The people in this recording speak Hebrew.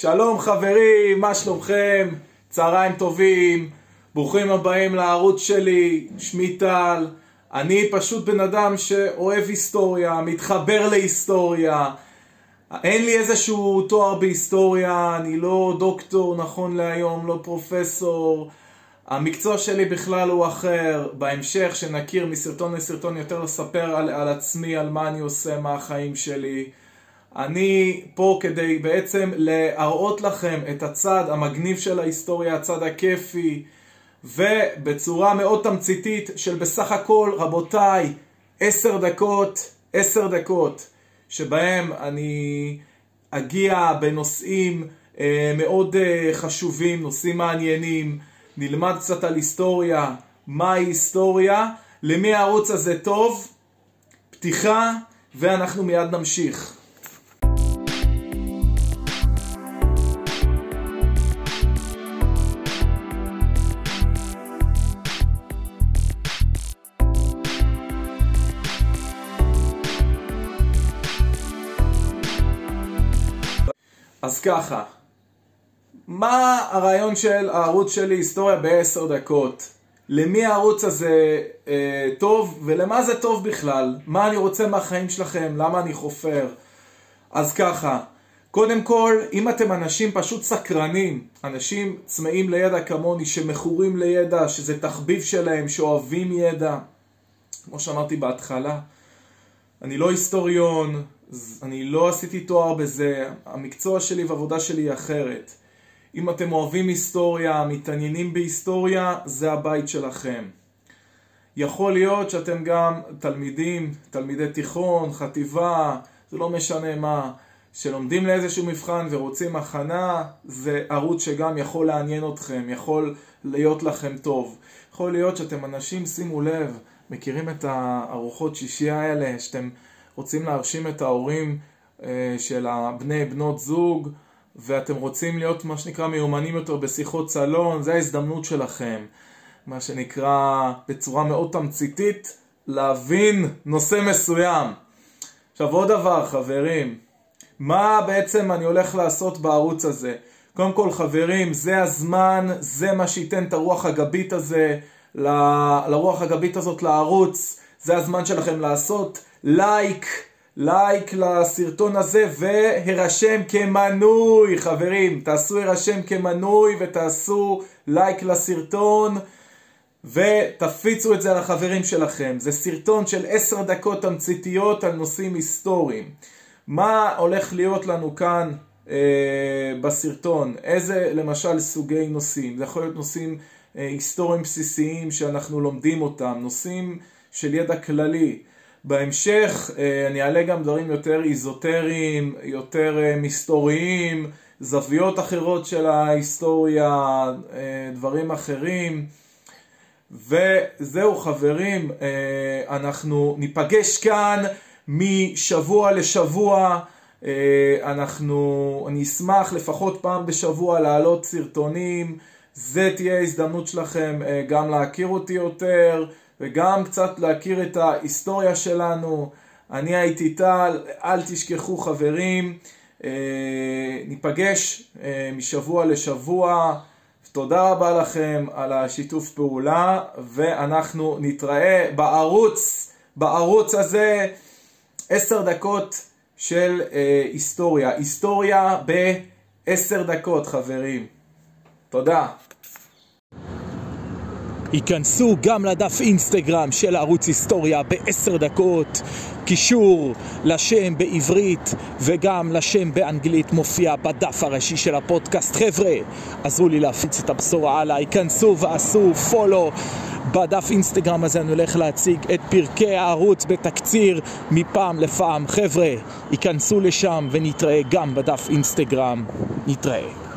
שלום חברים, מה שלומכם? צהריים טובים, ברוכים הבאים לערוץ שלי, שמי טל. אני פשוט בן אדם שאוהב היסטוריה, מתחבר להיסטוריה. אין לי איזשהו תואר בהיסטוריה, אני לא דוקטור נכון להיום, לא פרופסור. המקצוע שלי בכלל הוא אחר. בהמשך, שנכיר מסרטון לסרטון יותר לספר על, על עצמי, על מה אני עושה, מה החיים שלי. אני פה כדי בעצם להראות לכם את הצד המגניב של ההיסטוריה, הצד הכיפי, ובצורה מאוד תמציתית של בסך הכל, רבותיי, עשר דקות, עשר דקות, שבהם אני אגיע בנושאים אה, מאוד אה, חשובים, נושאים מעניינים, נלמד קצת על היסטוריה, מהי היסטוריה, למי הערוץ הזה טוב, פתיחה, ואנחנו מיד נמשיך. אז ככה, מה הרעיון של הערוץ שלי היסטוריה בעשר דקות? למי הערוץ הזה אה, טוב ולמה זה טוב בכלל? מה אני רוצה מהחיים שלכם? למה אני חופר? אז ככה, קודם כל, אם אתם אנשים פשוט סקרנים, אנשים צמאים לידע כמוני, שמכורים לידע, שזה תחביב שלהם, שאוהבים ידע, כמו שאמרתי בהתחלה, אני לא היסטוריון, אני לא עשיתי תואר בזה, המקצוע שלי והעבודה שלי היא אחרת. אם אתם אוהבים היסטוריה, מתעניינים בהיסטוריה, זה הבית שלכם. יכול להיות שאתם גם תלמידים, תלמידי תיכון, חטיבה, זה לא משנה מה, שלומדים לאיזשהו מבחן ורוצים הכנה, זה ערוץ שגם יכול לעניין אתכם, יכול להיות לכם טוב. יכול להיות שאתם אנשים, שימו לב, מכירים את הארוחות שישייה האלה, שאתם רוצים להרשים את ההורים אה, של הבני בנות זוג, ואתם רוצים להיות מה שנקרא מיומנים יותר בשיחות סלון, זה ההזדמנות שלכם. מה שנקרא בצורה מאוד תמציתית, להבין נושא מסוים. עכשיו עוד דבר חברים, מה בעצם אני הולך לעשות בערוץ הזה? קודם כל חברים, זה הזמן, זה מה שייתן את הרוח הגבית הזה, ל... לרוח הגבית הזאת לערוץ, זה הזמן שלכם לעשות לייק, לייק לסרטון הזה והירשם כמנוי, חברים, תעשו הירשם כמנוי ותעשו לייק לסרטון ותפיצו את זה לחברים שלכם. זה סרטון של עשר דקות תמציתיות על נושאים היסטוריים. מה הולך להיות לנו כאן אה, בסרטון? איזה למשל סוגי נושאים? זה יכול להיות נושאים אה, היסטוריים בסיסיים שאנחנו לומדים אותם, נושאים של ידע כללי. בהמשך אה, אני אעלה גם דברים יותר איזוטריים, יותר אה, מסתוריים, זוויות אחרות של ההיסטוריה, אה, דברים אחרים. וזהו חברים, אנחנו ניפגש כאן משבוע לשבוע. אנחנו, אני אשמח לפחות פעם בשבוע להעלות סרטונים. זה תהיה הזדמנות שלכם גם להכיר אותי יותר. וגם קצת להכיר את ההיסטוריה שלנו. אני הייתי טל, אל תשכחו חברים, אה, ניפגש אה, משבוע לשבוע. תודה רבה לכם על השיתוף פעולה, ואנחנו נתראה בערוץ, בערוץ הזה, עשר דקות של אה, היסטוריה. היסטוריה בעשר דקות, חברים. תודה. ייכנסו גם לדף אינסטגרם של ערוץ היסטוריה בעשר דקות. קישור לשם בעברית וגם לשם באנגלית מופיע בדף הראשי של הפודקאסט. חבר'ה, עזרו לי להפיץ את הבשורה הלאה, ייכנסו ועשו פולו. בדף אינסטגרם הזה אני הולך להציג את פרקי הערוץ בתקציר מפעם לפעם. חבר'ה, ייכנסו לשם ונתראה גם בדף אינסטגרם. נתראה.